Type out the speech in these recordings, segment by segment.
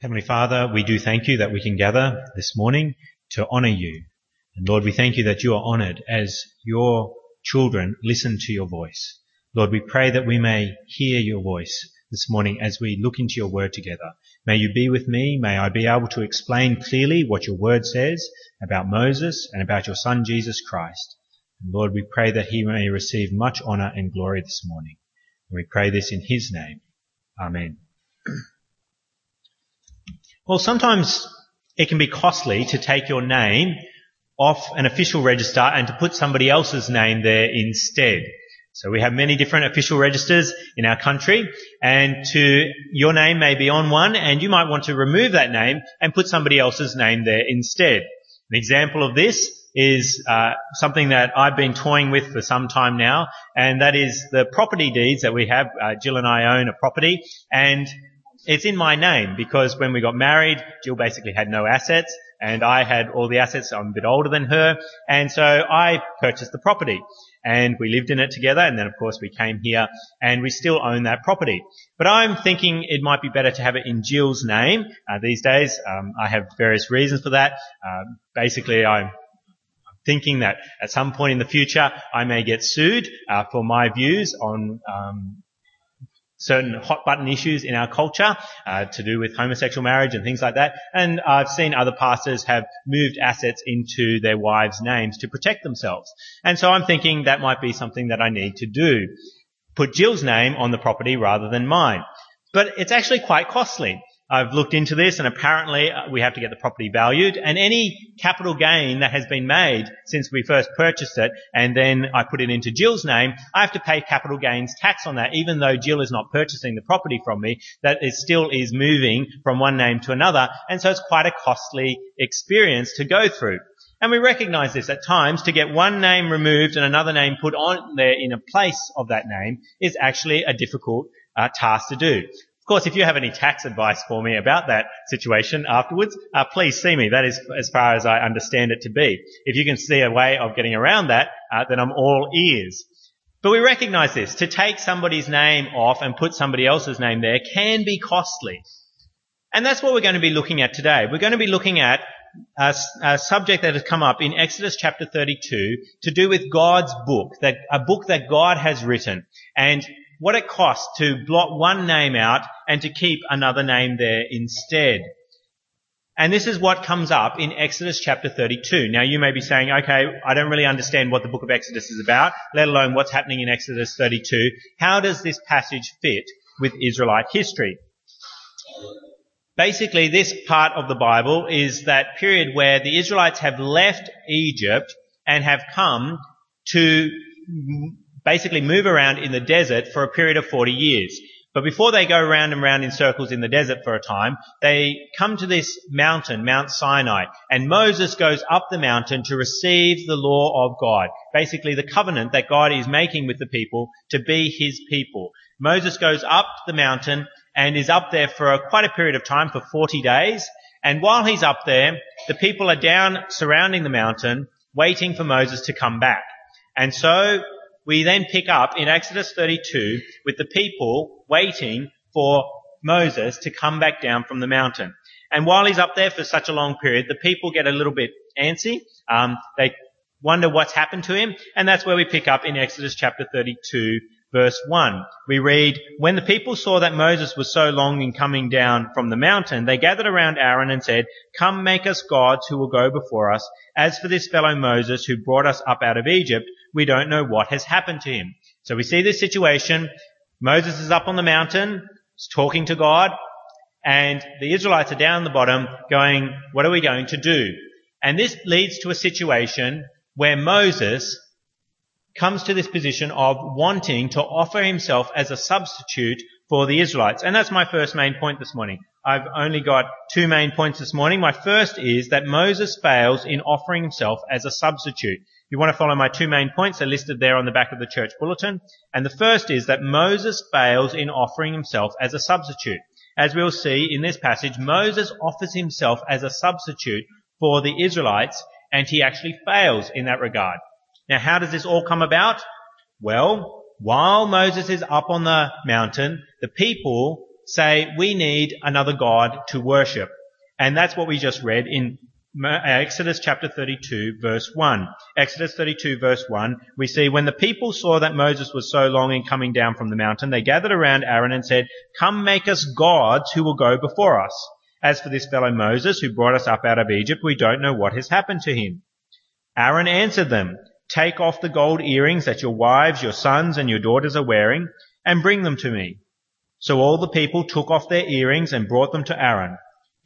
Heavenly Father, we do thank you that we can gather this morning to honour you. And Lord, we thank you that you are honoured as your children listen to your voice. Lord, we pray that we may hear your voice this morning as we look into your word together. May you be with me. May I be able to explain clearly what your word says about Moses and about your son Jesus Christ. And Lord, we pray that he may receive much honour and glory this morning. And we pray this in his name. Amen. Well, sometimes it can be costly to take your name off an official register and to put somebody else's name there instead. So we have many different official registers in our country and to, your name may be on one and you might want to remove that name and put somebody else's name there instead. An example of this is uh, something that I've been toying with for some time now, and that is the property deeds that we have. Uh, Jill and I own a property, and it's in my name because when we got married, Jill basically had no assets and I had all the assets. I'm a bit older than her. And so I purchased the property and we lived in it together. And then of course we came here and we still own that property. But I'm thinking it might be better to have it in Jill's name uh, these days. Um, I have various reasons for that. Um, basically, I'm thinking that at some point in the future I may get sued uh, for my views on um, certain hot button issues in our culture uh, to do with homosexual marriage and things like that. And I've seen other pastors have moved assets into their wives' names to protect themselves. And so I'm thinking that might be something that I need to do. Put Jill's name on the property rather than mine. But it's actually quite costly. I've looked into this and apparently uh, we have to get the property valued and any capital gain that has been made since we first purchased it and then I put it into Jill's name, I have to pay capital gains tax on that even though Jill is not purchasing the property from me, that it still is moving from one name to another and so it's quite a costly experience to go through. And we recognize this at times to get one name removed and another name put on there in a place of that name is actually a difficult uh, task to do. Of course, if you have any tax advice for me about that situation afterwards, uh, please see me. That is as far as I understand it to be. If you can see a way of getting around that, uh, then I'm all ears. But we recognize this. To take somebody's name off and put somebody else's name there can be costly. And that's what we're going to be looking at today. We're going to be looking at a, a, subject that has come up in Exodus chapter 32 to do with God's book, that a book that God has written. And what it costs to blot one name out and to keep another name there instead. And this is what comes up in Exodus chapter 32. Now you may be saying, okay, I don't really understand what the book of Exodus is about, let alone what's happening in Exodus 32. How does this passage fit with Israelite history? Basically, this part of the Bible is that period where the Israelites have left Egypt and have come to basically move around in the desert for a period of 40 years. But before they go round and round in circles in the desert for a time, they come to this mountain, Mount Sinai, and Moses goes up the mountain to receive the law of God. Basically the covenant that God is making with the people to be his people. Moses goes up the mountain and is up there for a, quite a period of time, for 40 days. And while he's up there, the people are down surrounding the mountain, waiting for Moses to come back. And so we then pick up in Exodus 32 with the people waiting for Moses to come back down from the mountain. And while he's up there for such a long period, the people get a little bit antsy. Um, they wonder what's happened to him, and that's where we pick up in Exodus chapter 32 verse 1. We read, When the people saw that Moses was so long in coming down from the mountain, they gathered around Aaron and said, Come make us gods who will go before us. As for this fellow Moses who brought us up out of Egypt, we don't know what has happened to him. So we see this situation. Moses is up on the mountain, talking to God, and the Israelites are down the bottom going, what are we going to do? And this leads to a situation where Moses comes to this position of wanting to offer himself as a substitute for the Israelites. And that's my first main point this morning. I've only got two main points this morning. My first is that Moses fails in offering himself as a substitute. You want to follow my two main points, they're listed there on the back of the church bulletin. And the first is that Moses fails in offering himself as a substitute. As we'll see in this passage, Moses offers himself as a substitute for the Israelites, and he actually fails in that regard. Now, how does this all come about? Well, while Moses is up on the mountain, the people say, we need another God to worship. And that's what we just read in Uh, Exodus chapter 32 verse 1. Exodus 32 verse 1, we see when the people saw that Moses was so long in coming down from the mountain, they gathered around Aaron and said, come make us gods who will go before us. As for this fellow Moses who brought us up out of Egypt, we don't know what has happened to him. Aaron answered them, take off the gold earrings that your wives, your sons and your daughters are wearing and bring them to me. So all the people took off their earrings and brought them to Aaron.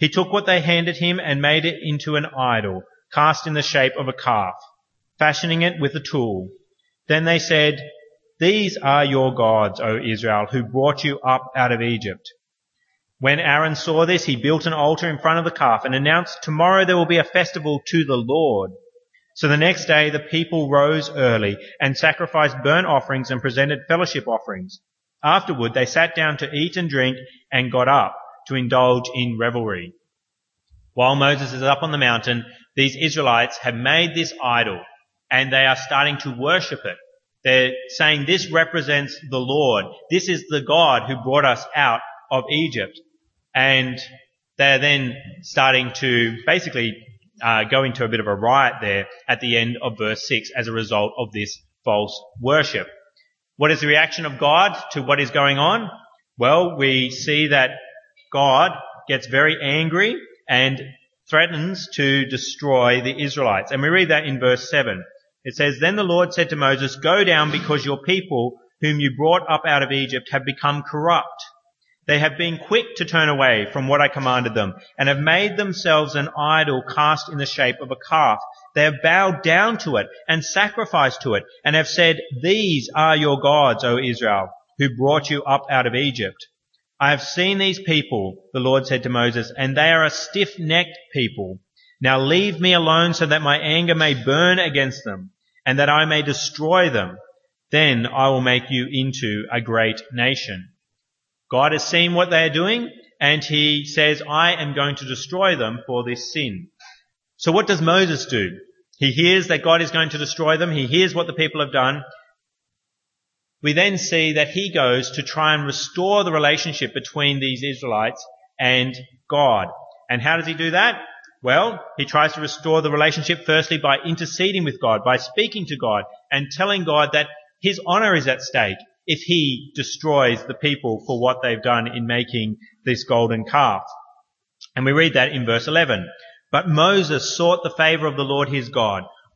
He took what they handed him and made it into an idol, cast in the shape of a calf, fashioning it with a tool. Then they said, These are your gods, O Israel, who brought you up out of Egypt. When Aaron saw this, he built an altar in front of the calf and announced, Tomorrow there will be a festival to the Lord. So the next day the people rose early and sacrificed burnt offerings and presented fellowship offerings. Afterward they sat down to eat and drink and got up to indulge in revelry. While Moses is up on the mountain, these Israelites have made this idol and they are starting to worship it. They're saying this represents the Lord. This is the God who brought us out of Egypt. And they're then starting to basically uh, go into a bit of a riot there at the end of verse 6 as a result of this false worship. What is the reaction of God to what is going on? Well, we see that God gets very angry and threatens to destroy the Israelites. And we read that in verse 7. It says, Then the Lord said to Moses, Go down because your people whom you brought up out of Egypt have become corrupt. They have been quick to turn away from what I commanded them and have made themselves an idol cast in the shape of a calf. They have bowed down to it and sacrificed to it and have said, These are your gods, O Israel, who brought you up out of Egypt. I have seen these people, the Lord said to Moses, and they are a stiff-necked people. Now leave me alone so that my anger may burn against them and that I may destroy them. Then I will make you into a great nation. God has seen what they are doing and he says, I am going to destroy them for this sin. So what does Moses do? He hears that God is going to destroy them. He hears what the people have done we then see that he goes to try and restore the relationship between these Israelites and God. And how does he do that? Well, he tries to restore the relationship firstly by interceding with God, by speaking to God and telling God that his honor is at stake if he destroys the people for what they've done in making this golden calf. And we read that in verse 11. But Moses sought the favor of the Lord his God.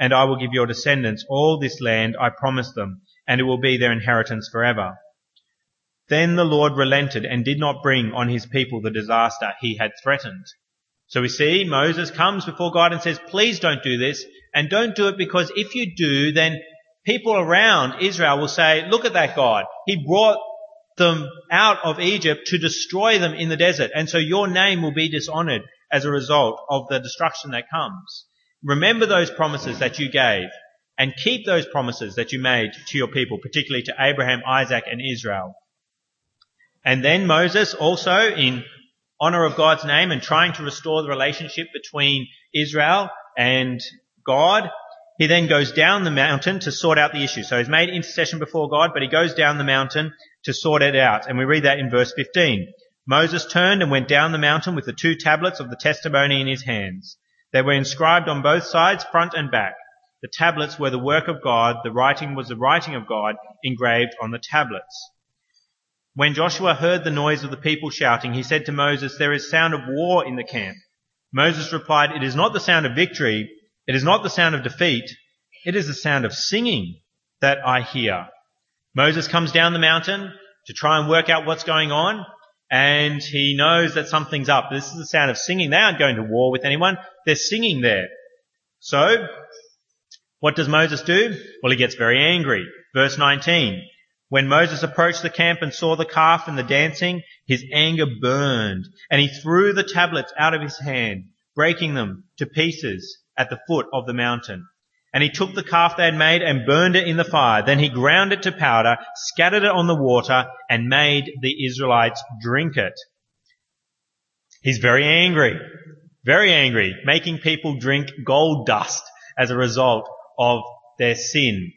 and I will give your descendants all this land I promised them, and it will be their inheritance forever. Then the Lord relented and did not bring on his people the disaster he had threatened. So we see Moses comes before God and says, please don't do this, and don't do it because if you do, then people around Israel will say, look at that God. He brought them out of Egypt to destroy them in the desert, and so your name will be dishonored as a result of the destruction that comes. Remember those promises that you gave and keep those promises that you made to your people, particularly to Abraham, Isaac, and Israel. And then Moses also in honor of God's name and trying to restore the relationship between Israel and God, he then goes down the mountain to sort out the issue. So he's made intercession before God, but he goes down the mountain to sort it out. And we read that in verse 15. Moses turned and went down the mountain with the two tablets of the testimony in his hands. They were inscribed on both sides, front and back. The tablets were the work of God, the writing was the writing of God engraved on the tablets. When Joshua heard the noise of the people shouting, he said to Moses, there is sound of war in the camp. Moses replied, it is not the sound of victory, it is not the sound of defeat, it is the sound of singing that I hear. Moses comes down the mountain to try and work out what's going on, and he knows that something's up. This is the sound of singing. They aren't going to war with anyone. They're singing there. So, what does Moses do? Well, he gets very angry. Verse 19. When Moses approached the camp and saw the calf and the dancing, his anger burned, and he threw the tablets out of his hand, breaking them to pieces at the foot of the mountain. And he took the calf they had made and burned it in the fire. Then he ground it to powder, scattered it on the water, and made the Israelites drink it. He's very angry. Very angry, making people drink gold dust as a result of their sin.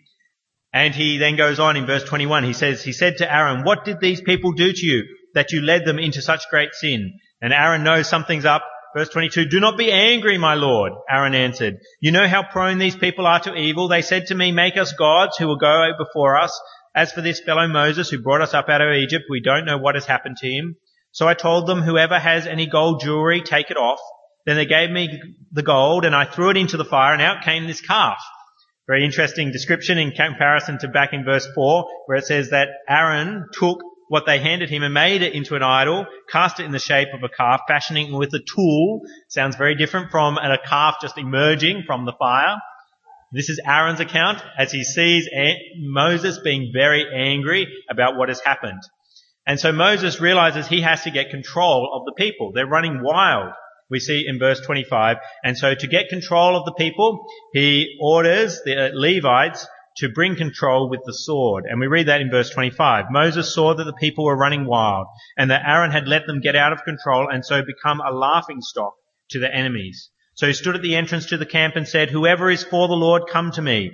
And he then goes on in verse 21, he says, he said to Aaron, what did these people do to you that you led them into such great sin? And Aaron knows something's up. Verse 22, do not be angry, my lord. Aaron answered, you know how prone these people are to evil. They said to me, make us gods who will go before us. As for this fellow Moses who brought us up out of Egypt, we don't know what has happened to him. So I told them, whoever has any gold jewelry, take it off. Then they gave me the gold and I threw it into the fire and out came this calf. Very interesting description in comparison to back in verse 4 where it says that Aaron took what they handed him and made it into an idol, cast it in the shape of a calf, fashioning it with a tool. Sounds very different from a calf just emerging from the fire. This is Aaron's account as he sees Moses being very angry about what has happened. And so Moses realizes he has to get control of the people. They're running wild we see in verse 25. And so to get control of the people, he orders the Levites to bring control with the sword. And we read that in verse 25. Moses saw that the people were running wild and that Aaron had let them get out of control and so become a laughing stock to their enemies. So he stood at the entrance to the camp and said, whoever is for the Lord, come to me.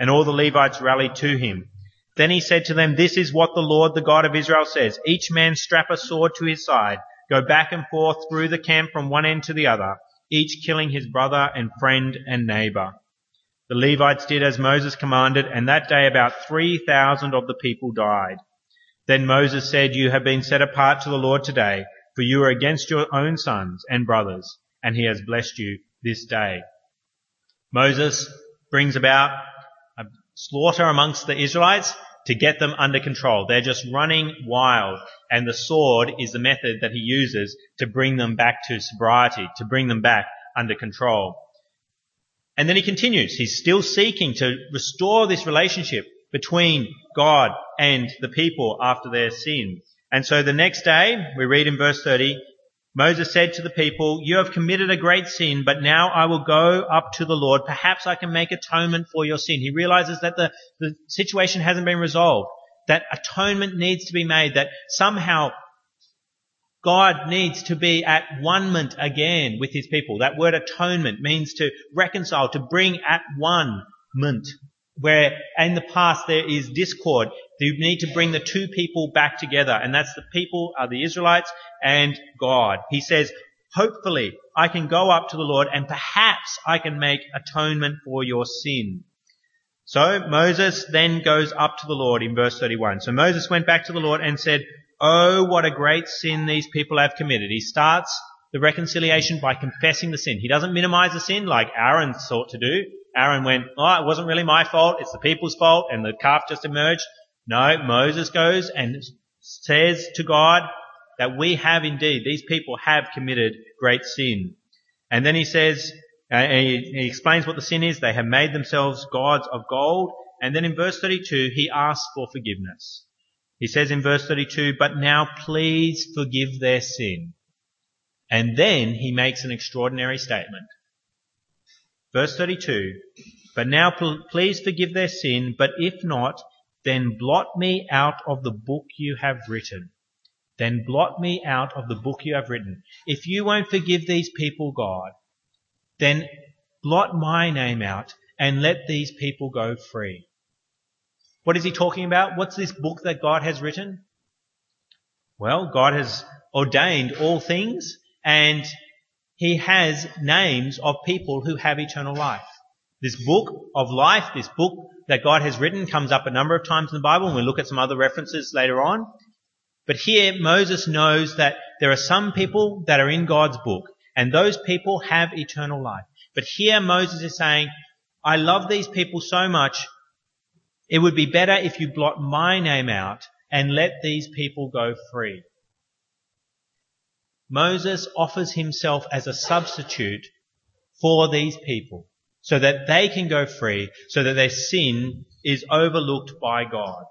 And all the Levites rallied to him. Then he said to them, this is what the Lord, the God of Israel says. Each man strap a sword to his side go back and forth through the camp from one end to the other, each killing his brother and friend and neighbor. The Levites did as Moses commanded, and that day about 3,000 of the people died. Then Moses said, You have been set apart to the Lord today, for you are against your own sons and brothers, and he has blessed you this day. Moses brings about a slaughter amongst the Israelites, to get them under control. They're just running wild. And the sword is the method that he uses to bring them back to sobriety, to bring them back under control. And then he continues. He's still seeking to restore this relationship between God and the people after their sin. And so the next day, we read in verse 30, Moses said to the people, You have committed a great sin, but now I will go up to the Lord. Perhaps I can make atonement for your sin. He realizes that the, the situation hasn't been resolved, that atonement needs to be made, that somehow God needs to be at one-ment again with his people. That word atonement means to reconcile, to bring at one-ment. Where in the past there is discord, you need to bring the two people back together, and that's the people are the Israelites and God. He says, hopefully I can go up to the Lord and perhaps I can make atonement for your sin. So Moses then goes up to the Lord in verse 31. So Moses went back to the Lord and said, Oh, what a great sin these people have committed. He starts the reconciliation by confessing the sin. He doesn't minimize the sin like Aaron sought to do. Aaron went, oh, it wasn't really my fault. It's the people's fault and the calf just emerged. No, Moses goes and says to God that we have indeed, these people have committed great sin. And then he says, uh, he, he explains what the sin is. They have made themselves gods of gold. And then in verse 32, he asks for forgiveness. He says in verse 32, but now please forgive their sin. And then he makes an extraordinary statement. Verse 32, but now pl- please forgive their sin, but if not, then blot me out of the book you have written. Then blot me out of the book you have written. If you won't forgive these people, God, then blot my name out and let these people go free. What is he talking about? What's this book that God has written? Well, God has ordained all things and he has names of people who have eternal life. This book of life, this book that God has written comes up a number of times in the Bible and we'll look at some other references later on. But here Moses knows that there are some people that are in God's book and those people have eternal life. But here Moses is saying, I love these people so much, it would be better if you blot my name out and let these people go free. Moses offers himself as a substitute for these people so that they can go free, so that their sin is overlooked by God.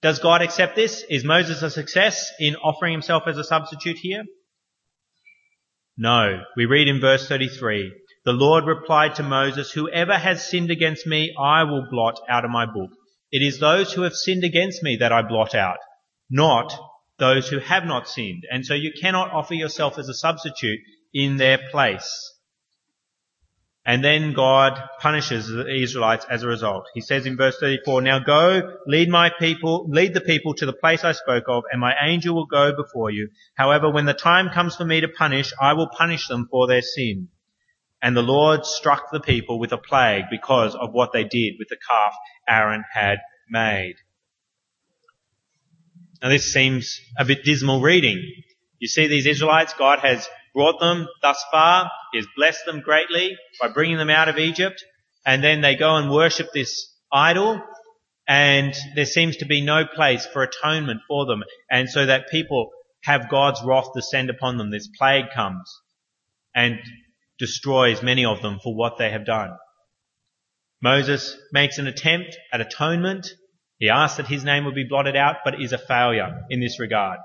Does God accept this? Is Moses a success in offering himself as a substitute here? No. We read in verse 33, the Lord replied to Moses, whoever has sinned against me, I will blot out of my book. It is those who have sinned against me that I blot out, not those who have not sinned. And so you cannot offer yourself as a substitute in their place. And then God punishes the Israelites as a result. He says in verse 34, Now go, lead my people, lead the people to the place I spoke of, and my angel will go before you. However, when the time comes for me to punish, I will punish them for their sin. And the Lord struck the people with a plague because of what they did with the calf Aaron had made. Now this seems a bit dismal reading. You see these Israelites, God has brought them thus far. He has blessed them greatly by bringing them out of Egypt. And then they go and worship this idol. And there seems to be no place for atonement for them. And so that people have God's wrath descend upon them. This plague comes and destroys many of them for what they have done. Moses makes an attempt at atonement. He asks that his name would be blotted out, but is a failure in this regard.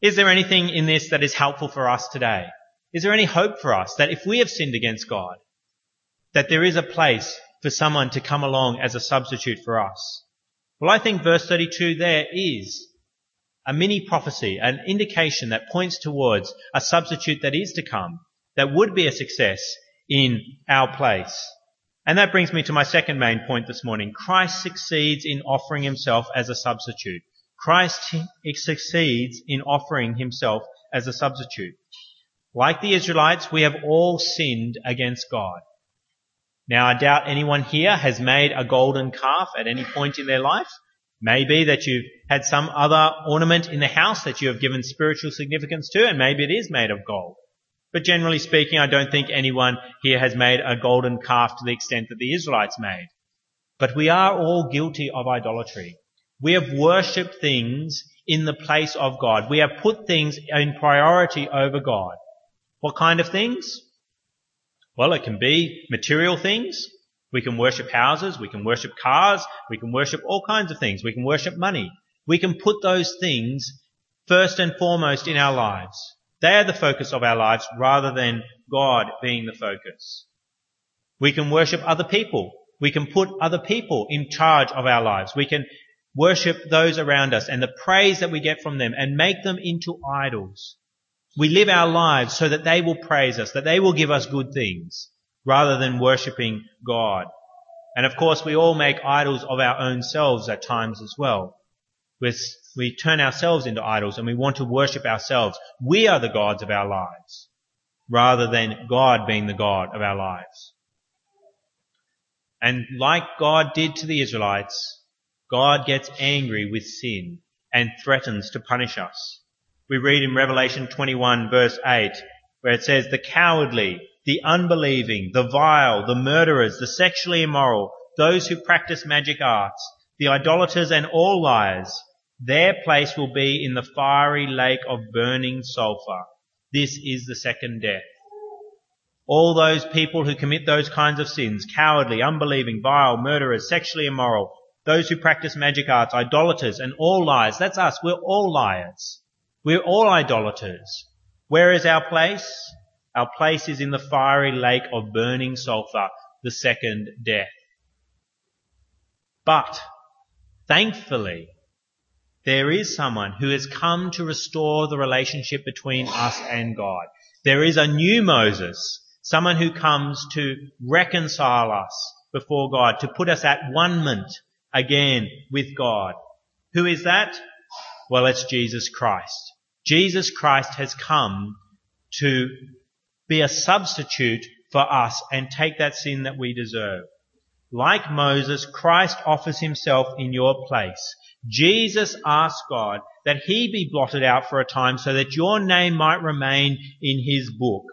Is there anything in this that is helpful for us today? Is there any hope for us that if we have sinned against God, that there is a place for someone to come along as a substitute for us? Well, I think verse 32 there is a mini prophecy, an indication that points towards a substitute that is to come, that would be a success in our place. And that brings me to my second main point this morning. Christ succeeds in offering himself as a substitute. Christ succeeds in offering himself as a substitute. Like the Israelites, we have all sinned against God. Now I doubt anyone here has made a golden calf at any point in their life. Maybe that you've had some other ornament in the house that you have given spiritual significance to, and maybe it is made of gold. But generally speaking, I don't think anyone here has made a golden calf to the extent that the Israelites made. But we are all guilty of idolatry. We have worshipped things in the place of God. We have put things in priority over God. What kind of things? Well, it can be material things. We can worship houses. We can worship cars. We can worship all kinds of things. We can worship money. We can put those things first and foremost in our lives. They are the focus of our lives rather than God being the focus. We can worship other people. We can put other people in charge of our lives. We can worship those around us and the praise that we get from them and make them into idols. We live our lives so that they will praise us, that they will give us good things rather than worshipping God. And of course we all make idols of our own selves at times as well. We turn ourselves into idols and we want to worship ourselves. We are the gods of our lives rather than God being the God of our lives. And like God did to the Israelites, God gets angry with sin and threatens to punish us. We read in Revelation 21 verse 8 where it says, the cowardly, the unbelieving, the vile, the murderers, the sexually immoral, those who practice magic arts, the idolaters and all liars, their place will be in the fiery lake of burning sulfur. This is the second death. All those people who commit those kinds of sins, cowardly, unbelieving, vile, murderers, sexually immoral, those who practice magic arts, idolaters, and all liars. That's us. We're all liars. We're all idolaters. Where is our place? Our place is in the fiery lake of burning sulfur, the second death. But, thankfully, there is someone who has come to restore the relationship between us and God. There is a new Moses, someone who comes to reconcile us before God, to put us at one ment again with God. Who is that? Well, it's Jesus Christ. Jesus Christ has come to be a substitute for us and take that sin that we deserve. Like Moses, Christ offers himself in your place. Jesus asked God that he be blotted out for a time so that your name might remain in his book.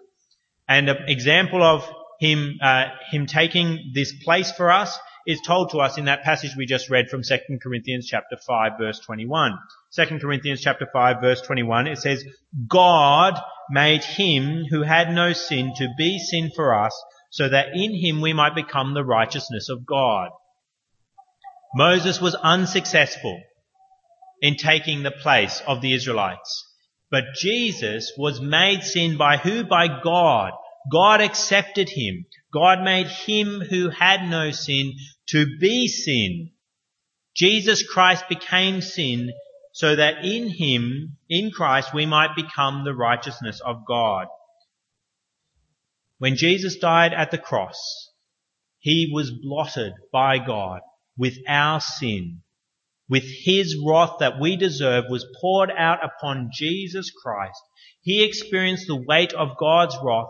And an example of him, uh, him taking this place for us is told to us in that passage we just read from 2 Corinthians chapter 5 verse 21. 2 Corinthians chapter 5 verse 21, it says, God made him who had no sin to be sin for us so that in him we might become the righteousness of God. Moses was unsuccessful in taking the place of the Israelites. But Jesus was made sin by who? By God. God accepted him. God made him who had no sin to be sin. Jesus Christ became sin so that in him, in Christ, we might become the righteousness of God. When Jesus died at the cross, he was blotted by God with our sin. With his wrath that we deserve was poured out upon Jesus Christ. He experienced the weight of God's wrath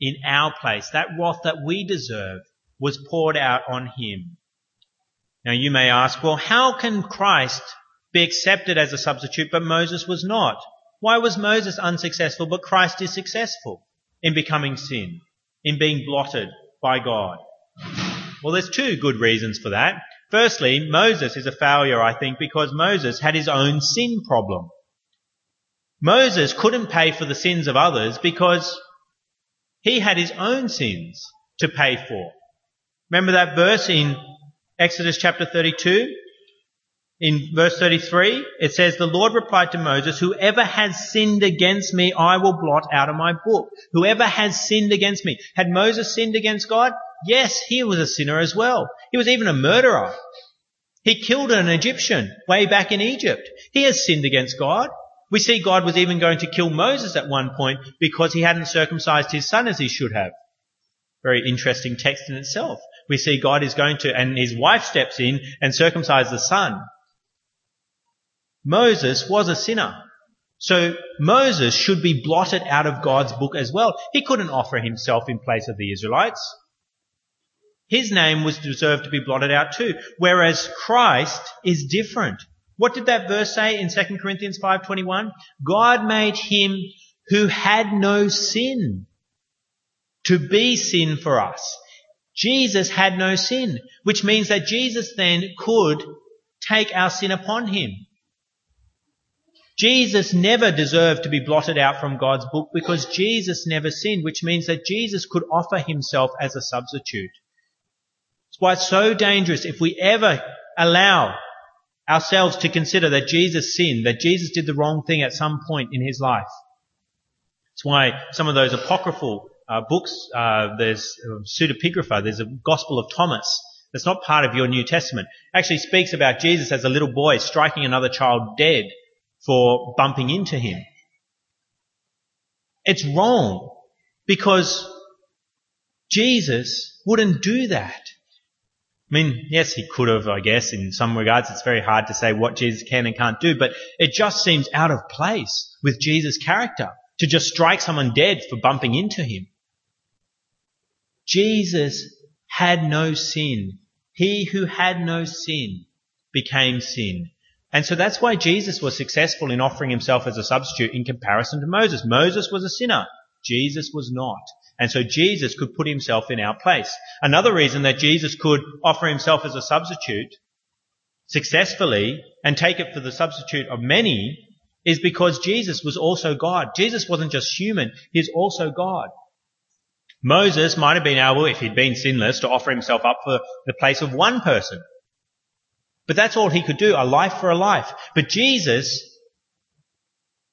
in our place. That wrath that we deserve was poured out on him. Now you may ask, well, how can Christ be accepted as a substitute, but Moses was not? Why was Moses unsuccessful, but Christ is successful in becoming sin, in being blotted by God? Well, there's two good reasons for that. Firstly, Moses is a failure, I think, because Moses had his own sin problem. Moses couldn't pay for the sins of others because he had his own sins to pay for. Remember that verse in Exodus chapter 32? In verse 33, it says, The Lord replied to Moses, Whoever has sinned against me, I will blot out of my book. Whoever has sinned against me. Had Moses sinned against God? Yes, he was a sinner as well. He was even a murderer. He killed an Egyptian way back in Egypt. He has sinned against God. We see God was even going to kill Moses at one point because he hadn't circumcised his son as he should have. Very interesting text in itself. We see God is going to, and his wife steps in and circumcises the son. Moses was a sinner. So Moses should be blotted out of God's book as well. He couldn't offer himself in place of the Israelites. His name was deserved to be blotted out too. Whereas Christ is different. What did that verse say in 2 Corinthians 5:21? God made him who had no sin to be sin for us. Jesus had no sin, which means that Jesus then could take our sin upon him. Jesus never deserved to be blotted out from God's book because Jesus never sinned, which means that Jesus could offer himself as a substitute. It's why it's so dangerous if we ever allow ourselves to consider that Jesus sinned, that Jesus did the wrong thing at some point in his life. It's why some of those apocryphal uh, books, uh, there's uh, pseudepigrapha, there's a Gospel of Thomas that's not part of your New Testament, actually speaks about Jesus as a little boy striking another child dead for bumping into him. It's wrong because Jesus wouldn't do that. I mean, yes, he could have, I guess, in some regards. It's very hard to say what Jesus can and can't do, but it just seems out of place with Jesus' character to just strike someone dead for bumping into him. Jesus had no sin. He who had no sin became sin. And so that's why Jesus was successful in offering himself as a substitute in comparison to Moses. Moses was a sinner. Jesus was not. And so Jesus could put himself in our place. Another reason that Jesus could offer himself as a substitute successfully and take it for the substitute of many is because Jesus was also God. Jesus wasn't just human, he's also God. Moses might have been able, if he'd been sinless, to offer himself up for the place of one person. But that's all he could do, a life for a life. But Jesus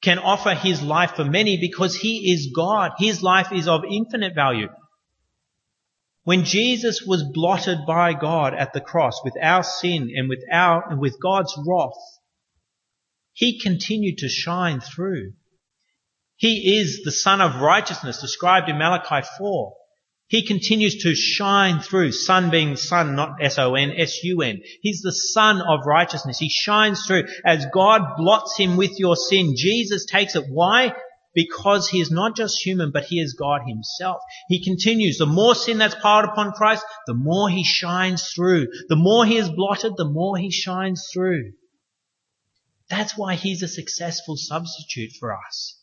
can offer his life for many because he is God. His life is of infinite value. When Jesus was blotted by God at the cross with our sin and with our, and with God's wrath, he continued to shine through. He is the sun of Righteousness described in Malachi 4. He continues to shine through, sun being sun, not S-O-N, S-U-N. He's the sun of righteousness. He shines through. As God blots him with your sin, Jesus takes it. Why? Because he is not just human, but he is God himself. He continues. The more sin that's piled upon Christ, the more he shines through. The more he is blotted, the more he shines through. That's why he's a successful substitute for us.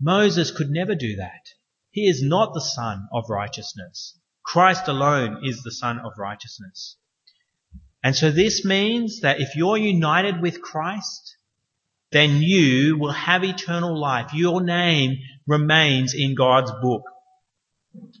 Moses could never do that. He is not the Sun of righteousness. Christ alone is the Sun of righteousness. And so this means that if you're united with Christ, then you will have eternal life. Your name remains in God's book.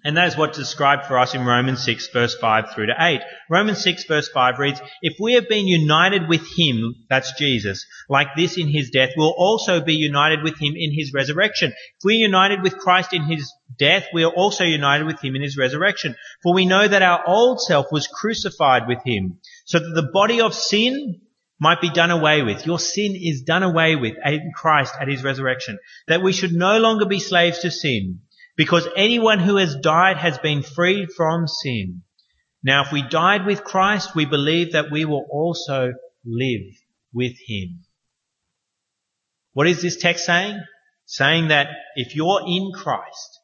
And that is what's described for us in Romans 6 verse 5 through to 8. Romans 6 verse 5 reads, If we have been united with Him, that's Jesus, like this in His death, we'll also be united with Him in His resurrection. If we're united with Christ in His death, we are also united with Him in His resurrection. For we know that our old self was crucified with Him, so that the body of sin might be done away with. Your sin is done away with in Christ at His resurrection. That we should no longer be slaves to sin because anyone who has died has been freed from sin. Now if we died with Christ, we believe that we will also live with Him. What is this text saying? Saying that if you're in Christ,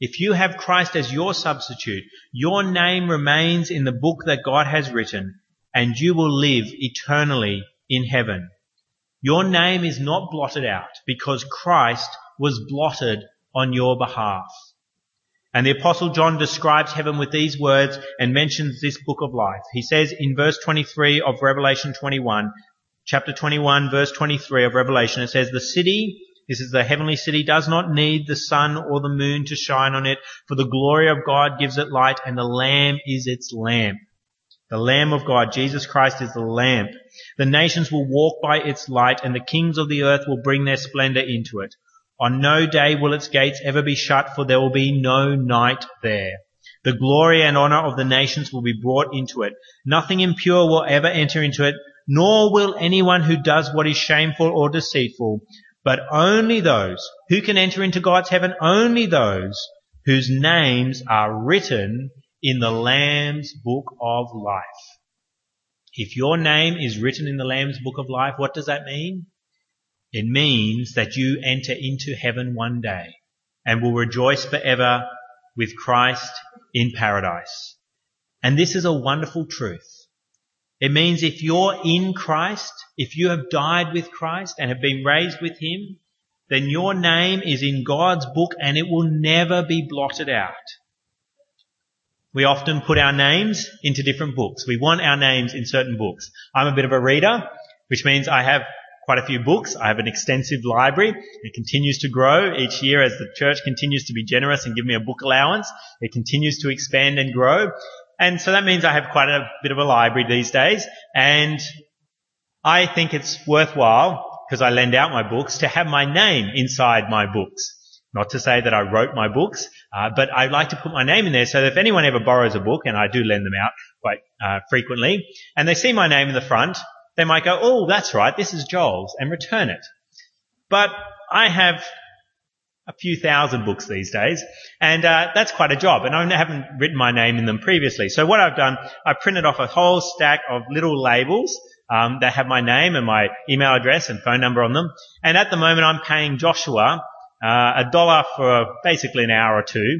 if you have Christ as your substitute, your name remains in the book that God has written and you will live eternally in heaven. Your name is not blotted out because Christ was blotted on your behalf. And the apostle John describes heaven with these words and mentions this book of life. He says in verse 23 of Revelation 21, chapter 21 verse 23 of Revelation, it says, the city, this is the heavenly city, does not need the sun or the moon to shine on it, for the glory of God gives it light and the Lamb is its lamp. The Lamb of God, Jesus Christ is the lamp. The nations will walk by its light and the kings of the earth will bring their splendor into it. On no day will its gates ever be shut, for there will be no night there. The glory and honor of the nations will be brought into it. Nothing impure will ever enter into it, nor will anyone who does what is shameful or deceitful, but only those who can enter into God's heaven, only those whose names are written in the Lamb's book of life. If your name is written in the Lamb's book of life, what does that mean? It means that you enter into heaven one day and will rejoice forever with Christ in paradise. And this is a wonderful truth. It means if you're in Christ, if you have died with Christ and have been raised with Him, then your name is in God's book and it will never be blotted out. We often put our names into different books. We want our names in certain books. I'm a bit of a reader, which means I have quite a few books. I have an extensive library. It continues to grow each year as the church continues to be generous and give me a book allowance. It continues to expand and grow. And so that means I have quite a bit of a library these days. And I think it's worthwhile, because I lend out my books, to have my name inside my books. Not to say that I wrote my books, uh, but I like to put my name in there so that if anyone ever borrows a book, and I do lend them out quite uh, frequently, and they see my name in the front, they might go, oh, that's right, this is Joel's, and return it. But I have a few thousand books these days, and uh, that's quite a job. And I haven't written my name in them previously. So what I've done, I've printed off a whole stack of little labels um, that have my name and my email address and phone number on them. And at the moment, I'm paying Joshua uh, a dollar for basically an hour or two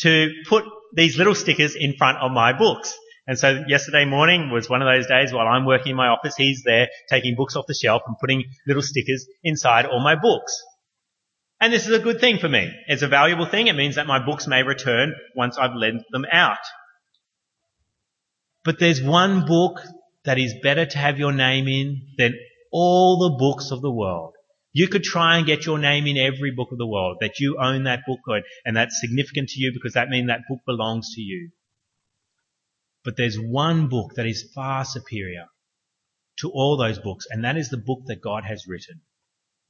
to put these little stickers in front of my books. And so yesterday morning was one of those days while I'm working in my office, he's there taking books off the shelf and putting little stickers inside all my books. And this is a good thing for me. It's a valuable thing. It means that my books may return once I've lent them out. But there's one book that is better to have your name in than all the books of the world. You could try and get your name in every book of the world, that you own that book and that's significant to you because that means that book belongs to you. But there's one book that is far superior to all those books, and that is the book that God has written.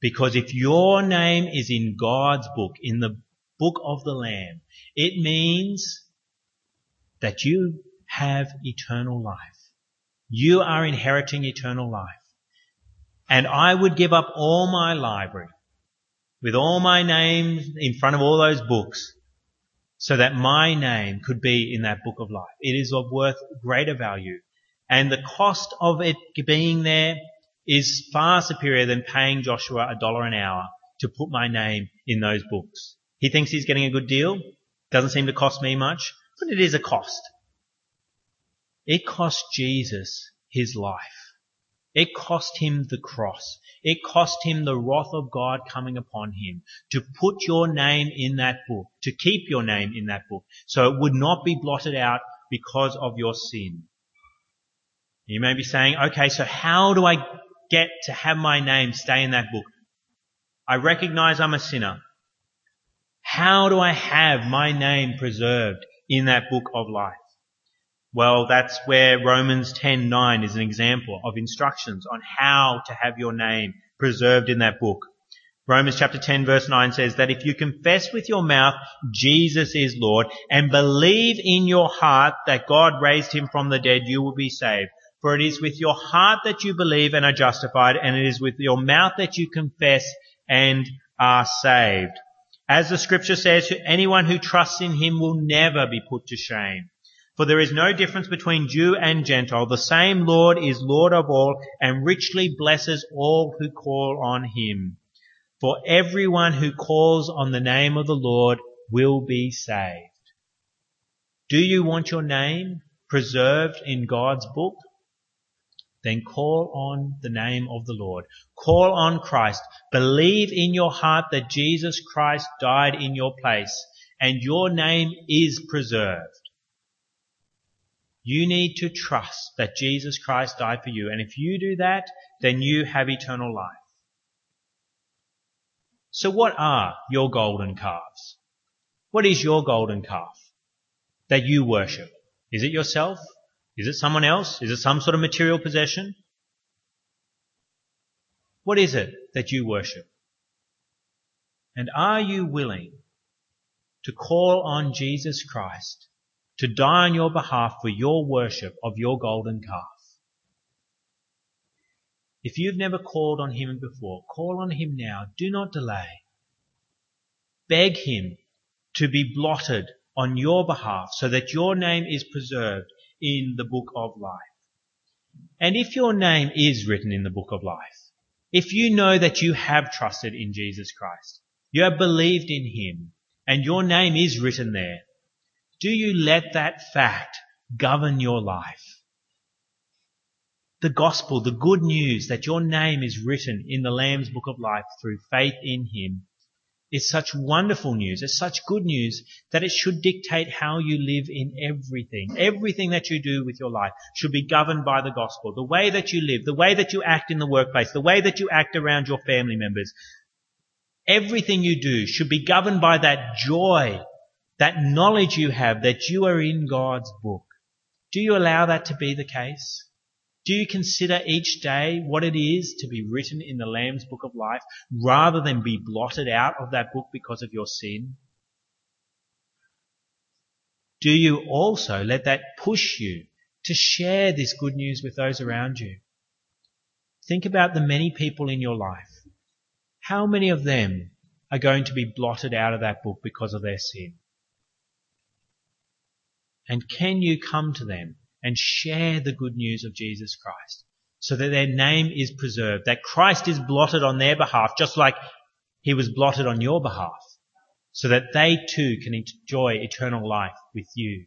Because if your name is in God's book, in the book of the Lamb, it means that you have eternal life. You are inheriting eternal life. And I would give up all my library with all my names in front of all those books so that my name could be in that book of life. It is of worth greater value. And the cost of it being there is far superior than paying Joshua a dollar an hour to put my name in those books. He thinks he's getting a good deal. Doesn't seem to cost me much, but it is a cost. It cost Jesus his life. It cost him the cross. It cost him the wrath of God coming upon him to put your name in that book, to keep your name in that book, so it would not be blotted out because of your sin. You may be saying, okay, so how do I get to have my name stay in that book? I recognize I'm a sinner. How do I have my name preserved in that book of life? Well, that's where Romans 10:9 is an example of instructions on how to have your name preserved in that book. Romans chapter 10 verse 9 says that if you confess with your mouth Jesus is Lord and believe in your heart that God raised him from the dead, you will be saved. For it is with your heart that you believe and are justified, and it is with your mouth that you confess and are saved. As the scripture says, anyone who trusts in him will never be put to shame. For there is no difference between Jew and Gentile. The same Lord is Lord of all and richly blesses all who call on him. For everyone who calls on the name of the Lord will be saved. Do you want your name preserved in God's book? Then call on the name of the Lord. Call on Christ. Believe in your heart that Jesus Christ died in your place and your name is preserved. You need to trust that Jesus Christ died for you. And if you do that, then you have eternal life. So what are your golden calves? What is your golden calf that you worship? Is it yourself? Is it someone else? Is it some sort of material possession? What is it that you worship? And are you willing to call on Jesus Christ to die on your behalf for your worship of your golden calf? If you've never called on him before, call on him now. Do not delay. Beg him to be blotted on your behalf so that your name is preserved in the book of life. And if your name is written in the book of life, if you know that you have trusted in Jesus Christ, you have believed in him, and your name is written there, do you let that fact govern your life? the gospel, the good news that your name is written in the Lamb's book of life through faith in him is such wonderful news. It's such good news that it should dictate how you live in everything. Everything that you do with your life should be governed by the gospel. The way that you live, the way that you act in the workplace, the way that you act around your family members. Everything you do should be governed by that joy, that knowledge you have that you are in God's book. Do you allow that to be the case? Do you consider each day what it is to be written in the Lamb's book of life rather than be blotted out of that book because of your sin? Do you also let that push you to share this good news with those around you? Think about the many people in your life. How many of them are going to be blotted out of that book because of their sin? And can you come to them and share the good news of Jesus Christ so that their name is preserved, that Christ is blotted on their behalf, just like he was blotted on your behalf, so that they too can enjoy eternal life with you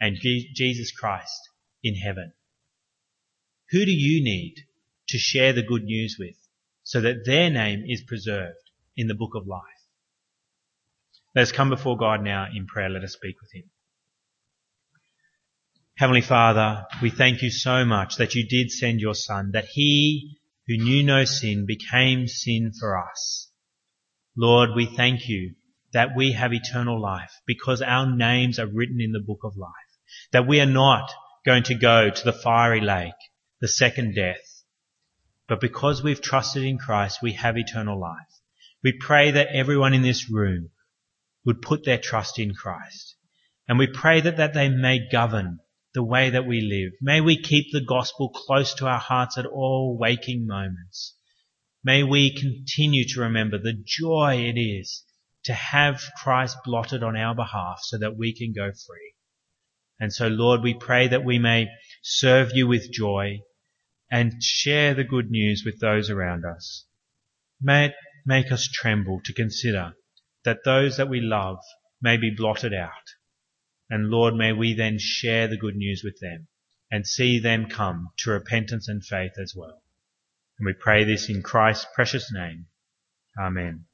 and Jesus Christ in heaven. Who do you need to share the good news with so that their name is preserved in the book of life? Let us come before God now in prayer. Let us speak with him. Heavenly Father, we thank you so much that you did send your Son, that he who knew no sin became sin for us. Lord, we thank you that we have eternal life because our names are written in the book of life, that we are not going to go to the fiery lake, the second death, but because we've trusted in Christ, we have eternal life. We pray that everyone in this room would put their trust in Christ. And we pray that, that they may govern the way that we live. May we keep the gospel close to our hearts at all waking moments. May we continue to remember the joy it is to have Christ blotted on our behalf so that we can go free. And so Lord, we pray that we may serve you with joy and share the good news with those around us. May it make us tremble to consider that those that we love may be blotted out and Lord, may we then share the good news with them and see them come to repentance and faith as well. And we pray this in Christ's precious name. Amen.